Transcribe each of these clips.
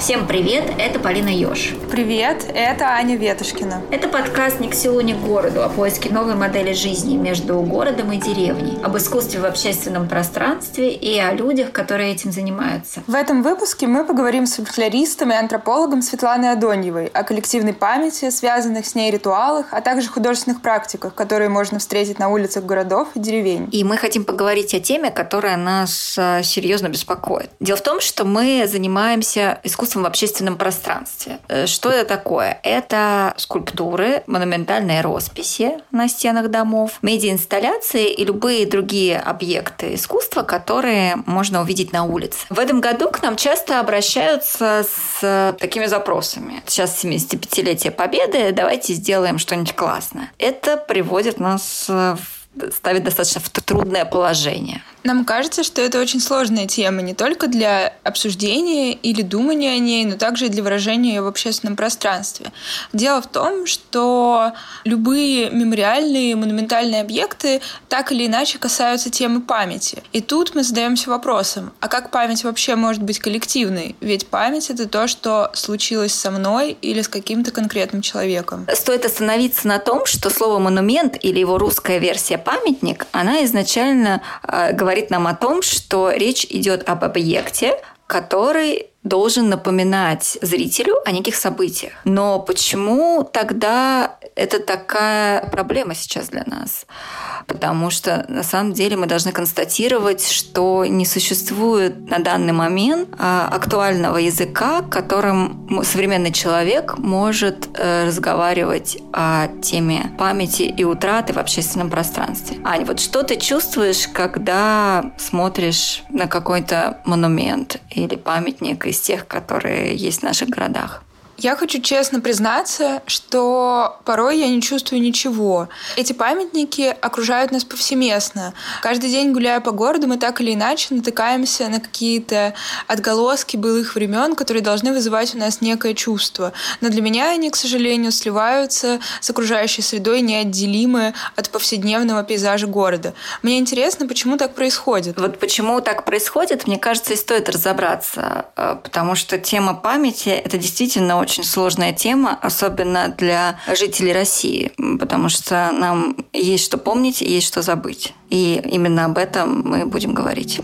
Всем привет, это Полина Ёж. Привет, это Аня Ветушкина. Это подкаст «Ни к селу, ни к городу» о поиске новой модели жизни между городом и деревней, об искусстве в общественном пространстве и о людях, которые этим занимаются. В этом выпуске мы поговорим с фольклористом и антропологом Светланой Адоньевой о коллективной памяти, связанных с ней ритуалах, а также художественных практиках, которые можно встретить на улицах городов и деревень. И мы хотим поговорить о теме, которая нас а, серьезно беспокоит. Дело в том, что мы занимаемся искусством искусством в общественном пространстве. Э, что это такое? Это скульптуры, монументальные росписи на стенах домов, медиаинсталляции и любые другие объекты искусства, которые можно увидеть на улице. В этом году к нам часто обращаются с такими запросами. Сейчас 75-летие Победы, давайте сделаем что-нибудь классное. Это приводит нас в ставит достаточно в трудное положение. Нам кажется, что это очень сложная тема не только для обсуждения или думания о ней, но также и для выражения ее в общественном пространстве. Дело в том, что любые мемориальные, монументальные объекты так или иначе касаются темы памяти. И тут мы задаемся вопросом, а как память вообще может быть коллективной? Ведь память — это то, что случилось со мной или с каким-то конкретным человеком. Стоит остановиться на том, что слово «монумент» или его русская версия «памятник», она изначально э, говорит говорит нам о том, что речь идет об объекте, который должен напоминать зрителю о неких событиях. Но почему тогда это такая проблема сейчас для нас? Потому что на самом деле мы должны констатировать, что не существует на данный момент а, актуального языка, которым современный человек может э, разговаривать о теме памяти и утраты в общественном пространстве. Ань, вот что ты чувствуешь, когда смотришь на какой-то монумент или памятник из тех, которые есть в наших городах? Я хочу честно признаться, что порой я не чувствую ничего. Эти памятники окружают нас повсеместно. Каждый день, гуляя по городу, мы так или иначе натыкаемся на какие-то отголоски былых времен, которые должны вызывать у нас некое чувство. Но для меня они, к сожалению, сливаются с окружающей средой неотделимы от повседневного пейзажа города. Мне интересно, почему так происходит. Вот почему так происходит, мне кажется, и стоит разобраться, э, потому что тема памяти – это действительно очень очень сложная тема, особенно для жителей России, потому что нам есть что помнить есть что забыть. И именно об этом мы будем говорить.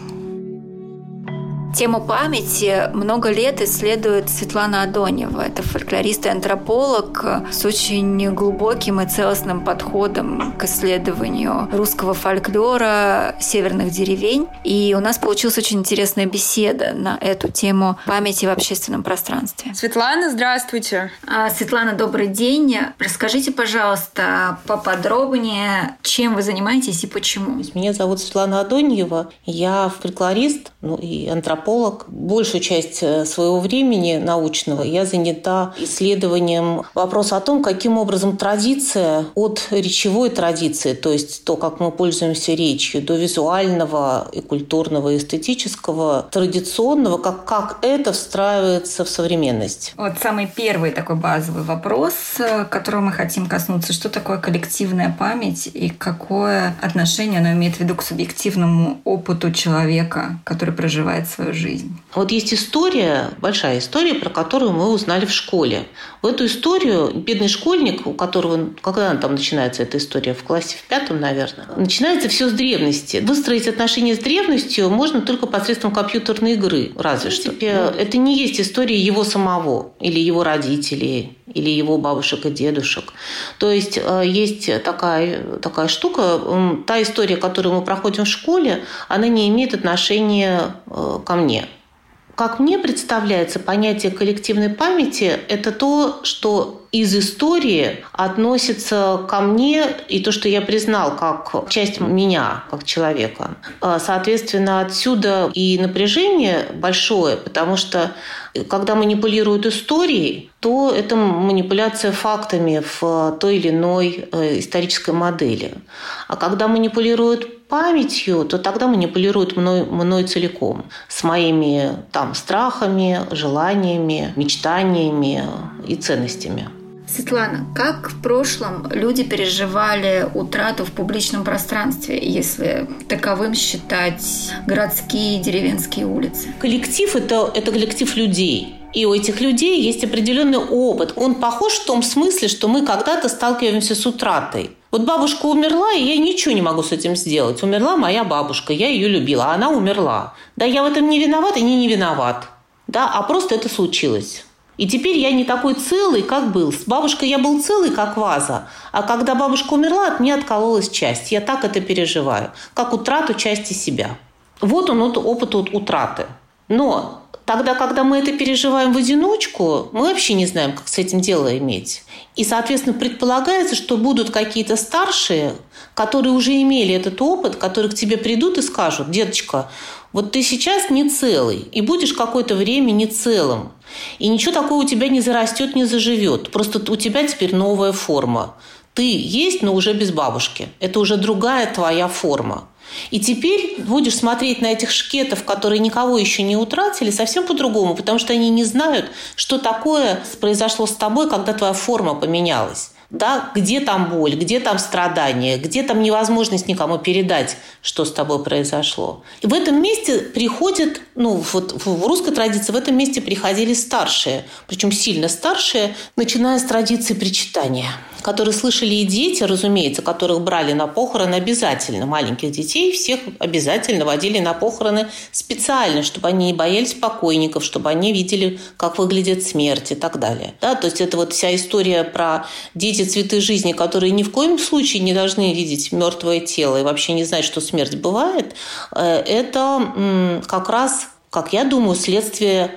Тему памяти много лет исследует Светлана Адонева. Это фольклорист и антрополог с очень глубоким и целостным подходом к исследованию русского фольклора северных деревень. И у нас получилась очень интересная беседа на эту тему памяти в общественном пространстве. Светлана, здравствуйте. А, Светлана, добрый день. Расскажите, пожалуйста, поподробнее, чем вы занимаетесь и почему. Меня зовут Светлана Адоньева. Я фольклорист ну, и антрополог антрополог. Большую часть э, своего времени научного я занята исследованием вопроса о том, каким образом традиция от речевой традиции, то есть то, как мы пользуемся речью, до визуального и культурного, и эстетического, традиционного, как, как это встраивается в современность. Вот самый первый такой базовый вопрос, э, которого мы хотим коснуться. Что такое коллективная память и какое отношение она имеет в виду к субъективному опыту человека, который проживает свою жизнь. Вот есть история, большая история, про которую мы узнали в школе. В эту историю бедный школьник, у которого, когда там начинается эта история, в классе в пятом, наверное, начинается все с древности. Выстроить отношения с древностью можно только посредством компьютерной игры, разве что. Это не есть история его самого или его родителей или его бабушек и дедушек. То есть э, есть такая, такая штука, та история, которую мы проходим в школе, она не имеет отношения э, ко мне. Как мне представляется, понятие коллективной памяти – это то, что из истории относится ко мне и то, что я признал как часть меня, как человека. А, соответственно, отсюда и напряжение большое, потому что э, когда манипулируют историей, то это манипуляция фактами в той или иной э, исторической модели. А когда манипулируют памятью, то тогда манипулируют мной, мной целиком, с моими там страхами, желаниями, мечтаниями и ценностями. Светлана, как в прошлом люди переживали утрату в публичном пространстве, если таковым считать городские и деревенские улицы? Коллектив это, – это коллектив людей. И у этих людей есть определенный опыт. Он похож в том смысле, что мы когда-то сталкиваемся с утратой. Вот бабушка умерла, и я ничего не могу с этим сделать. Умерла моя бабушка, я ее любила, а она умерла. Да, я в этом не виноват и не не виноват. Да, а просто это случилось. И теперь я не такой целый, как был. С бабушкой я был целый, как ваза. А когда бабушка умерла, от меня откололась часть. Я так это переживаю, как утрату части себя. Вот он, вот опыт утраты. Но тогда, когда мы это переживаем в одиночку, мы вообще не знаем, как с этим дело иметь. И, соответственно, предполагается, что будут какие-то старшие, которые уже имели этот опыт, которые к тебе придут и скажут, деточка, вот ты сейчас не целый, и будешь какое-то время не целым. И ничего такого у тебя не зарастет, не заживет. Просто у тебя теперь новая форма. Ты есть, но уже без бабушки. Это уже другая твоя форма. И теперь будешь смотреть на этих шкетов, которые никого еще не утратили, совсем по-другому, потому что они не знают, что такое произошло с тобой, когда твоя форма поменялась да, где там боль, где там страдания, где там невозможность никому передать, что с тобой произошло. И в этом месте приходят, ну, вот в русской традиции в этом месте приходили старшие, причем сильно старшие, начиная с традиции причитания которые слышали и дети, разумеется, которых брали на похороны обязательно. Маленьких детей всех обязательно водили на похороны специально, чтобы они не боялись покойников, чтобы они видели, как выглядит смерть и так далее. Да, то есть это вот вся история про дети цветы жизни, которые ни в коем случае не должны видеть мертвое тело и вообще не знать, что смерть бывает, э, это как раз, как я думаю, следствие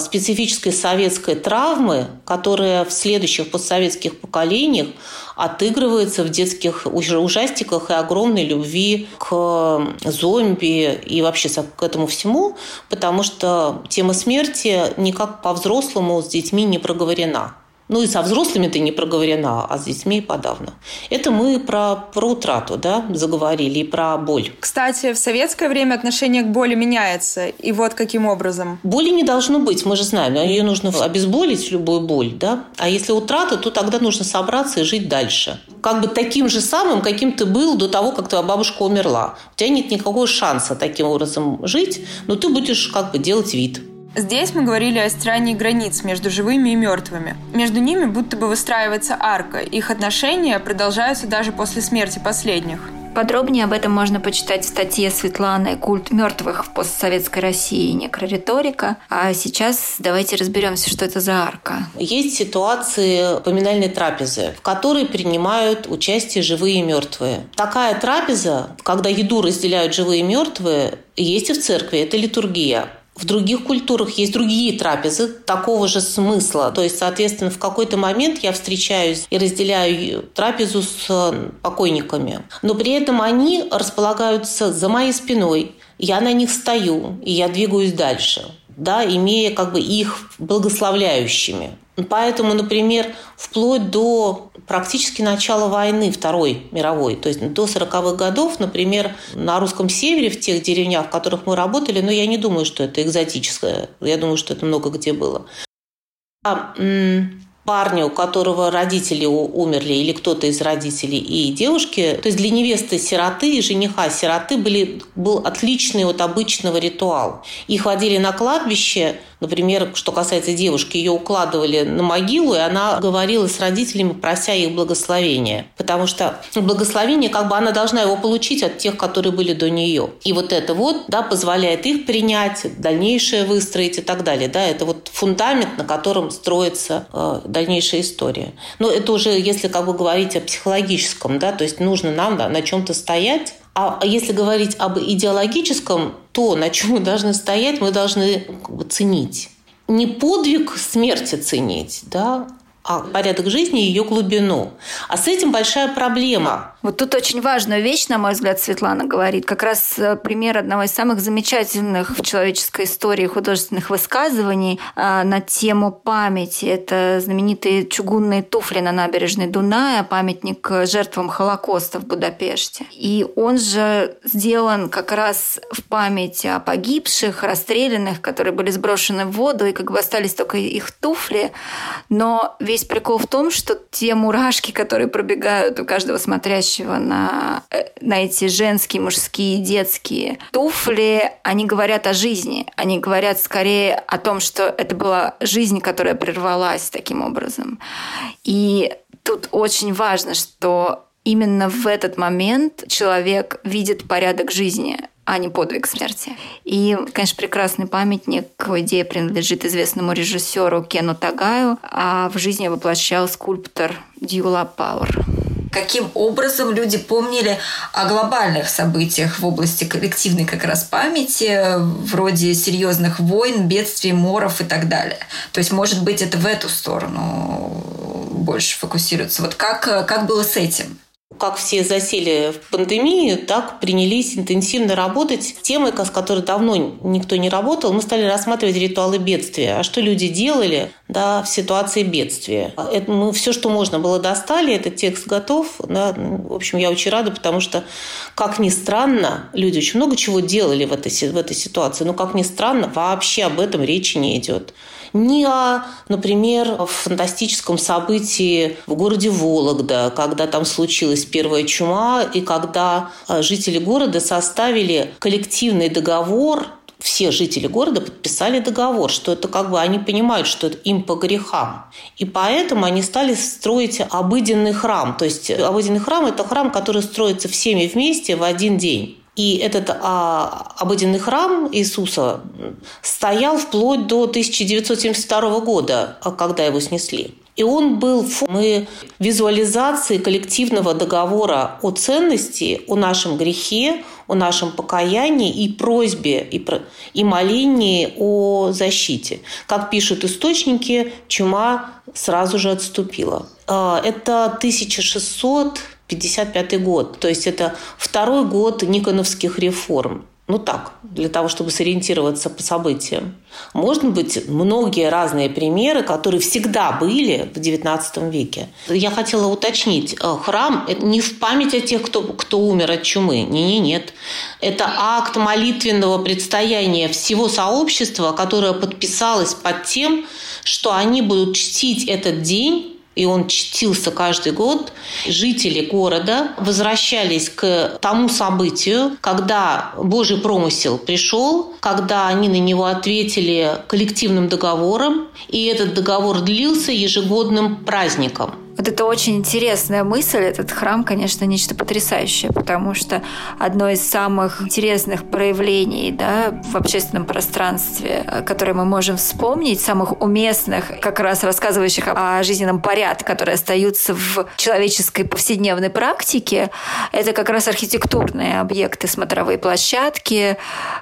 специфической советской травмы, которая в следующих постсоветских поколениях отыгрывается в детских ужастиках и огромной любви к зомби и вообще к этому всему, потому что тема смерти никак по-взрослому с детьми не проговорена. Ну и со взрослыми ты не проговорена, а с детьми подавно. Это мы про, про утрату да, заговорили и про боль. Кстати, в советское время отношение к боли меняется. И вот каким образом? Боли не должно быть, мы же знаем. Ее нужно обезболить, любую боль. Да? А если утрата, то тогда нужно собраться и жить дальше. Как бы таким же самым, каким ты был до того, как твоя бабушка умерла. У тебя нет никакого шанса таким образом жить, но ты будешь как бы делать вид. Здесь мы говорили о стирании границ между живыми и мертвыми. Между ними будто бы выстраивается арка. Их отношения продолжаются даже после смерти последних. Подробнее об этом можно почитать в статье Светланы «Культ мертвых в постсоветской России. Некрориторика». А сейчас давайте разберемся, что это за арка. Есть ситуации поминальной трапезы, в которой принимают участие живые и мертвые. Такая трапеза, когда еду разделяют живые и мертвые, есть и в церкви. Это литургия. В других культурах есть другие трапезы такого же смысла. То есть, соответственно, в какой-то момент я встречаюсь и разделяю трапезу с э, покойниками. Но при этом они располагаются за моей спиной. Я на них стою, и я двигаюсь дальше да, имея как бы их благословляющими. Поэтому, например, вплоть до практически начала войны Второй мировой, то есть до 40-х годов, например, на русском севере, в тех деревнях, в которых мы работали, но я не думаю, что это экзотическое, я думаю, что это много где было. А, парня, у которого родители умерли, или кто-то из родителей, и девушки. То есть для невесты сироты и жениха сироты были, был отличный от обычного ритуал. Их водили на кладбище, Например, что касается девушки, ее укладывали на могилу, и она говорила с родителями, прося их благословения. Потому что благословение, как бы она должна его получить от тех, которые были до нее. И вот это вот, да, позволяет их принять, дальнейшее выстроить и так далее. Да, это вот фундамент, на котором строится э, дальнейшая история. Но это уже, если как бы говорить о психологическом, да, то есть нужно нам да, на чем-то стоять, а если говорить об идеологическом, то, на чем мы должны стоять, мы должны как бы, ценить. Не подвиг смерти ценить, да, а порядок жизни и ее глубину. А с этим большая проблема. Вот тут очень важную вещь, на мой взгляд, Светлана говорит. Как раз э, пример одного из самых замечательных в человеческой истории художественных высказываний э, на тему памяти. Это знаменитые чугунные туфли на набережной Дуная, памятник жертвам Холокоста в Будапеште. И он же сделан как раз в память о погибших, расстрелянных, которые были сброшены в воду, и как бы остались только их туфли. Но весь прикол в том, что те мурашки, которые пробегают у каждого смотрящего на, э, на эти женские, мужские, детские туфли, они говорят о жизни. Они говорят скорее о том, что это была жизнь, которая прервалась таким образом. И тут очень важно, что именно в этот момент человек видит порядок жизни, а не подвиг смерти. И, конечно, прекрасный памятник идея принадлежит известному режиссеру Кену Тагаю, а в жизни воплощал скульптор Дьюла Пауэр каким образом люди помнили о глобальных событиях в области коллективной как раз памяти, вроде серьезных войн, бедствий, моров и так далее. То есть, может быть, это в эту сторону больше фокусируется. Вот как, как было с этим? Как все засели в пандемии, так принялись интенсивно работать темой, с которой давно никто не работал. Мы стали рассматривать ритуалы бедствия. А что люди делали да, в ситуации бедствия? Это мы все, что можно было, достали. Этот текст готов. Да. В общем, я очень рада, потому что, как ни странно, люди очень много чего делали в этой, в этой ситуации. Но, как ни странно, вообще об этом речи не идет ни о, например, фантастическом событии в городе Вологда, когда там случилась первая чума, и когда э, жители города составили коллективный договор все жители города подписали договор, что это как бы они понимают, что это им по грехам. И поэтому они стали строить обыденный храм. То есть обыденный храм – это храм, который строится всеми вместе в один день. И этот а, обыденный храм Иисуса стоял вплоть до 1972 года, когда его снесли. И он был мы визуализации коллективного договора о ценности, о нашем грехе, о нашем покаянии и просьбе и, и молении о защите. Как пишут источники, чума сразу же отступила. А, это 1600 1955 год. То есть это второй год Никоновских реформ. Ну так, для того, чтобы сориентироваться по событиям. Может быть, многие разные примеры, которые всегда были в XIX веке. Я хотела уточнить, э, храм – не в память о тех, кто, кто умер от чумы. Не, не, нет. Это акт молитвенного предстояния всего сообщества, которое подписалось под тем, что они будут чтить этот день и он чтился каждый год. Жители города возвращались к тому событию, когда Божий промысел пришел, когда они на него ответили коллективным договором, и этот договор длился ежегодным праздником. Вот это очень интересная мысль. Этот храм, конечно, нечто потрясающее, потому что одно из самых интересных проявлений да, в общественном пространстве, которое мы можем вспомнить, самых уместных, как раз рассказывающих о жизненном порядке, которые остаются в человеческой повседневной практике, это как раз архитектурные объекты, смотровые площадки,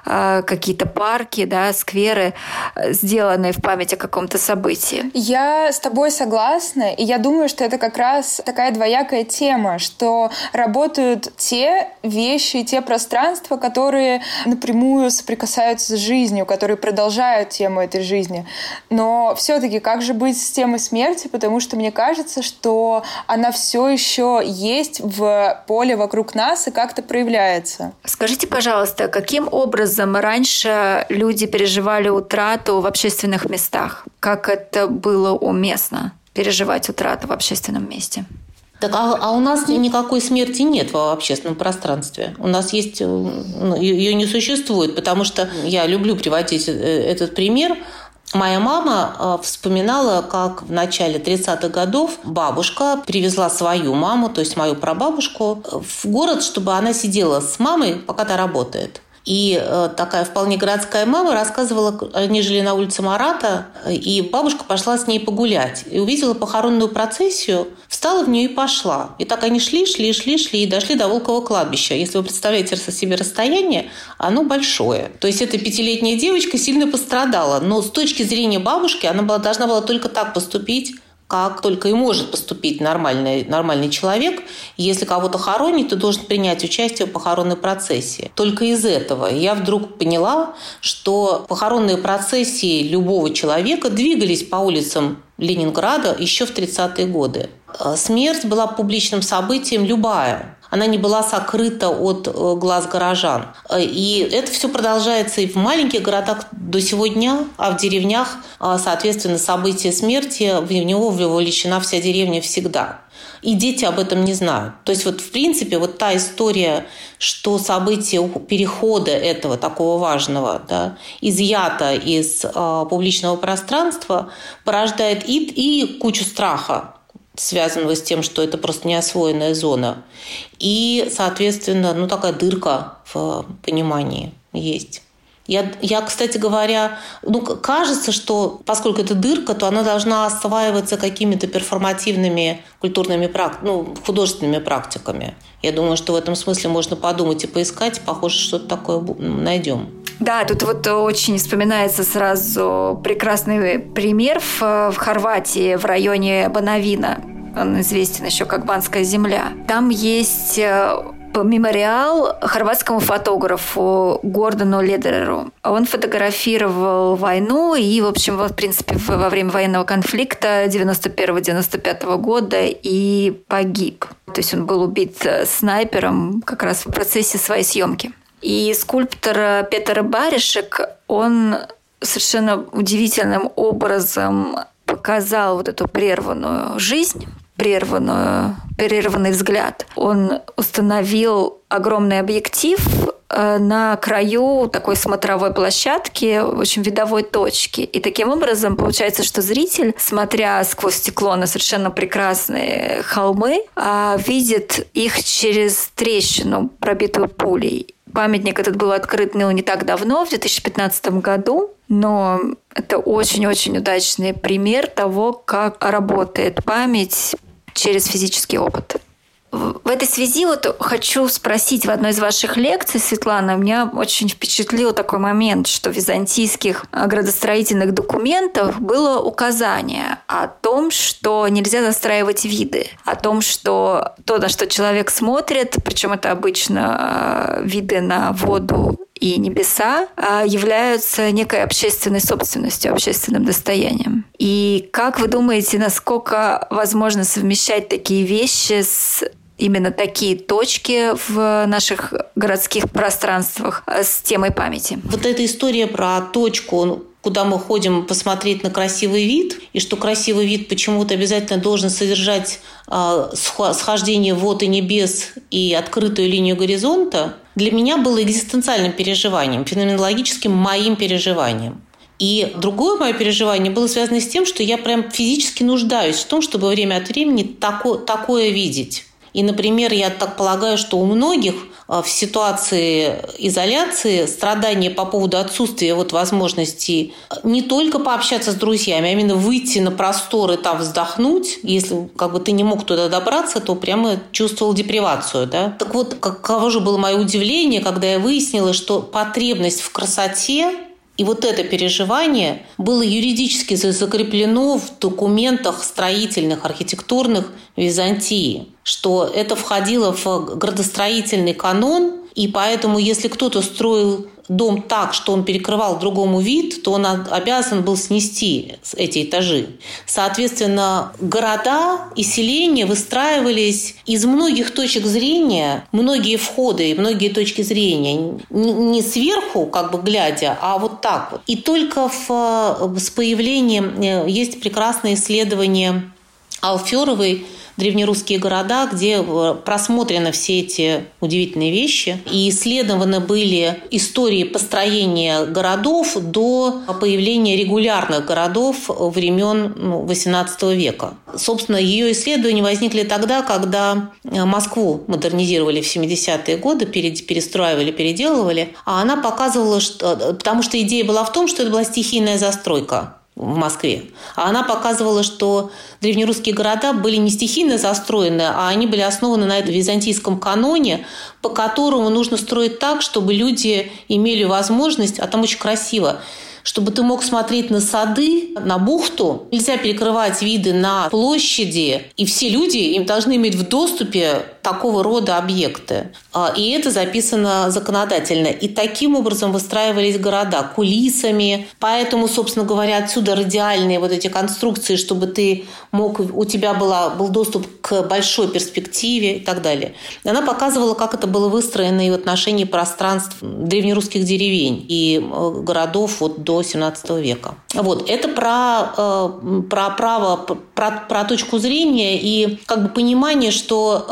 э, какие-то парки, да, скверы, сделанные в память о каком-то событии. Я с тобой согласна, и я думаю, что это как раз такая двоякая тема, что работают те вещи, те пространства, которые напрямую соприкасаются с жизнью, которые продолжают тему этой жизни. Но все-таки как же быть с темой смерти, потому что мне кажется, что она все еще есть в поле вокруг нас и как-то проявляется. Скажите, пожалуйста, каким образом раньше люди переживали утрату в общественных местах? Как это было уместно? Переживать утрату в общественном месте. Так, а, а у нас никакой смерти нет в общественном пространстве. У нас есть, э, ну, ее не существует, потому что я люблю приводить э, этот пример. Моя мама э, вспоминала, как в начале 30-х годов бабушка привезла свою маму, то есть мою прабабушку, в город, чтобы она сидела с мамой, пока та работает. И э, такая вполне городская мама рассказывала, они жили на улице Марата, и бабушка пошла с ней погулять. И увидела похоронную процессию, встала в нее и пошла. И так они шли, шли, шли, шли и дошли до Волкового кладбища. Если вы представляете себе расстояние, оно большое. То есть эта пятилетняя девочка сильно пострадала. Но с точки зрения бабушки она была, должна была только так поступить, как только и может поступить нормальный, нормальный человек. Если кого-то хоронит, ты должен принять участие в похоронной процессии. Только из этого я вдруг поняла, что похоронные процессии любого человека двигались по улицам Ленинграда еще в 30-е годы. Э, смерть была публичным событием любая она не была сокрыта от э, глаз горожан. Э, и это все продолжается и в маленьких городах до сегодня, а в деревнях, соответственно, событие смерти, в него вовлечена вся деревня всегда. И дети об этом не знают. То есть вот в принципе вот та история, что событие перехода этого такого важного да, изъято из э, публичного пространства, порождает и, и кучу страха связанного с тем, что это просто неосвоенная зона. И, соответственно, ну, такая дырка в понимании есть. Я, я, кстати говоря, ну, кажется, что поскольку это дырка, то она должна осваиваться какими-то перформативными культурными прак... ну, художественными практиками. Я думаю, что в этом смысле можно подумать и поискать, похоже, что-то такое найдем. Да, тут вот очень вспоминается сразу прекрасный пример в, в Хорватии, в районе Банавина. Он известен еще как Банская земля. Там есть э, мемориал хорватскому фотографу Гордону Ледереру. Он фотографировал войну и, в общем, в принципе, во время военного конфликта 91-95 года и погиб. То есть он был убит э, снайпером как раз в процессе своей съемки. И скульптор Петр Баришек, он совершенно удивительным образом показал вот эту прерванную жизнь, прерванную, прерванный взгляд. Он установил огромный объектив э, на краю такой смотровой площадки, очень видовой точки. И таким образом получается, что зритель, смотря сквозь стекло на совершенно прекрасные холмы, а, видит их через трещину, пробитую пулей. Памятник этот был открыт ну, не так давно, в 2015 году, но это очень-очень удачный пример того, как работает память через физический опыт. В этой связи вот хочу спросить в одной из ваших лекций, Светлана, меня очень впечатлил такой момент, что в византийских градостроительных документах было указание о том, что нельзя застраивать виды, о том, что то, на что человек смотрит, причем это обычно э, виды на воду и небеса а, являются некой общественной собственностью, общественным достоянием. И как вы думаете, насколько возможно совмещать такие вещи с именно такие точки в наших городских пространствах а, с темой памяти. Вот эта история про точку, куда мы ходим посмотреть на красивый вид, и что красивый вид почему-то обязательно должен содержать э, схождение вод и небес и открытую линию горизонта, для меня было экзистенциальным переживанием, феноменологическим моим переживанием. И другое мое переживание было связано с тем, что я прям физически нуждаюсь в том, чтобы время от времени тако, такое видеть. И, например, я так полагаю, что у многих а, в ситуации изоляции страдания по поводу отсутствия вот возможности не только пообщаться с друзьями, а именно выйти на просторы, там вздохнуть. Если как бы ты не мог туда добраться, то прямо чувствовал депривацию. Да? Так вот, каково же было мое удивление, когда я выяснила, что потребность в красоте и вот это переживание было юридически закреплено в документах строительных, архитектурных Византии, что это входило в градостроительный канон, и поэтому если кто-то строил дом так, что он перекрывал другому вид, то он обязан был снести эти этажи. Соответственно, города и селения выстраивались из многих точек зрения, многие входы и многие точки зрения не сверху, как бы глядя, а вот так вот. И только в, с появлением э, есть прекрасное исследование Алферовой древнерусские города, где э, просмотрены все эти удивительные вещи. И исследованы были истории построения городов до появления регулярных городов времен ну, XVIII века. Собственно, ее исследования возникли тогда, когда э, Москву модернизировали в 70-е годы, перестраивали, переделывали, а она показывала, что... Э, потому что идея была в том, что это была стихийная застройка в Москве. А она показывала, что древнерусские города были не стихийно застроены, а они были основаны на этом византийском каноне, по которому нужно строить так, чтобы люди имели возможность, а там очень красиво, чтобы ты мог смотреть на сады, на бухту. Нельзя перекрывать виды на площади, и все люди им должны иметь в доступе такого рода объекты. А, и это записано законодательно. И таким образом выстраивались города кулисами. Поэтому, собственно говоря, отсюда радиальные вот эти конструкции, чтобы ты мог, у тебя была, был доступ к большой перспективе и так далее. Она показывала, как это было выстроено и в отношении пространств древнерусских деревень и э, городов вот до 17 века. Вот. Это про, э, про право, про, про точку зрения и как бы понимание, что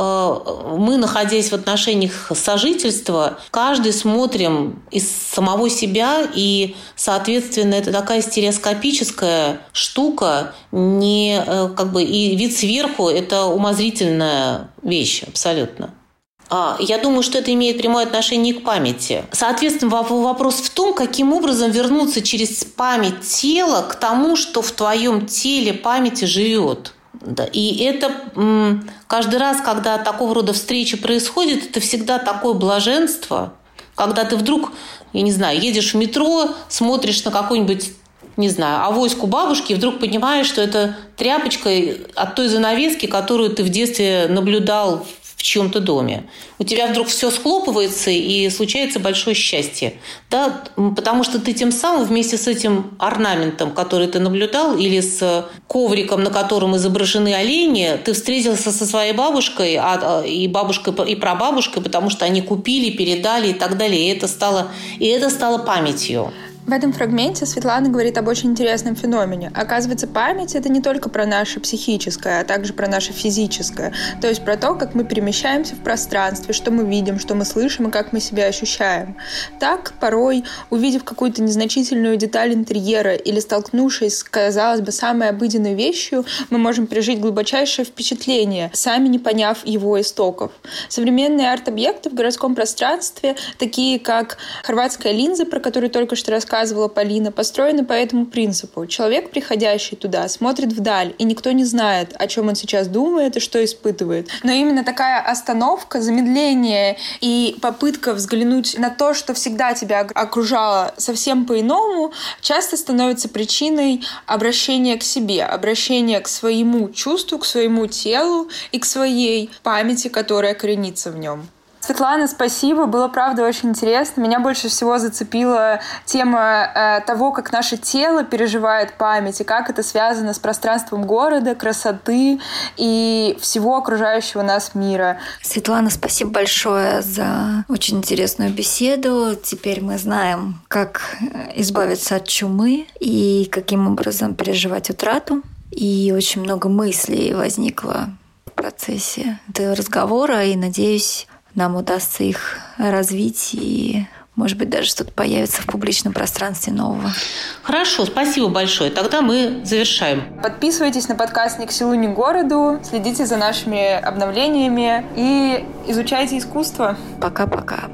э, мы, находясь в отношениях сожительства, каждый смотрим из самого себя, и, соответственно, это такая стереоскопическая штука, не как бы и вид сверху – это умозрительная вещь абсолютно. А, я думаю, что это имеет прямое отношение к памяти. Соответственно, вопрос в том, каким образом вернуться через память тела к тому, что в твоем теле памяти живет. И это каждый раз, когда такого рода встреча происходит, это всегда такое блаженство, когда ты вдруг, я не знаю, едешь в метро, смотришь на какой-нибудь не знаю, авоську бабушки, вдруг понимаешь, что это тряпочка от той занавески, которую ты в детстве наблюдал в чьем-то доме. У тебя вдруг все схлопывается, и случается большое счастье. Да? Потому что ты тем самым вместе с этим орнаментом, который ты наблюдал, или с ковриком, на котором изображены олени, ты встретился со своей бабушкой, а, а и бабушкой, и прабабушкой, потому что они купили, передали и так далее. И это стало, и это стало памятью. В этом фрагменте Светлана говорит об очень интересном феномене. Оказывается, память — это не только про наше психическое, а также про наше физическое. То есть про то, как мы перемещаемся в пространстве, что мы видим, что мы слышим и как мы себя ощущаем. Так, порой, увидев какую-то незначительную деталь интерьера или столкнувшись с, казалось бы, самой обыденной вещью, мы можем пережить глубочайшее впечатление, сами не поняв его истоков. Современные арт-объекты в городском пространстве, такие как хорватская линза, про которую только что рассказывала, рассказывала Полина, построены по этому принципу. Человек, приходящий туда, смотрит вдаль, и никто не знает, о чем он сейчас думает и что испытывает. Но именно такая остановка, замедление и попытка взглянуть на то, что всегда тебя окружало совсем по-иному, часто становится причиной обращения к себе, обращения к своему чувству, к своему телу и к своей памяти, которая коренится в нем. Светлана, спасибо. Было, правда, очень интересно. Меня больше всего зацепила тема э, того, как наше тело переживает память и как это связано с пространством города, красоты и всего окружающего нас мира. Светлана, спасибо большое за очень интересную беседу. Теперь мы знаем, как э, избавиться от чумы и каким образом переживать утрату. И очень много мыслей возникло в процессе этого разговора, и надеюсь, нам удастся их развить и может быть, даже что-то появится в публичном пространстве нового. Хорошо, спасибо большое. Тогда мы завершаем. Подписывайтесь на подкаст «Ни к селу, ни к городу», следите за нашими обновлениями и изучайте искусство. Пока-пока.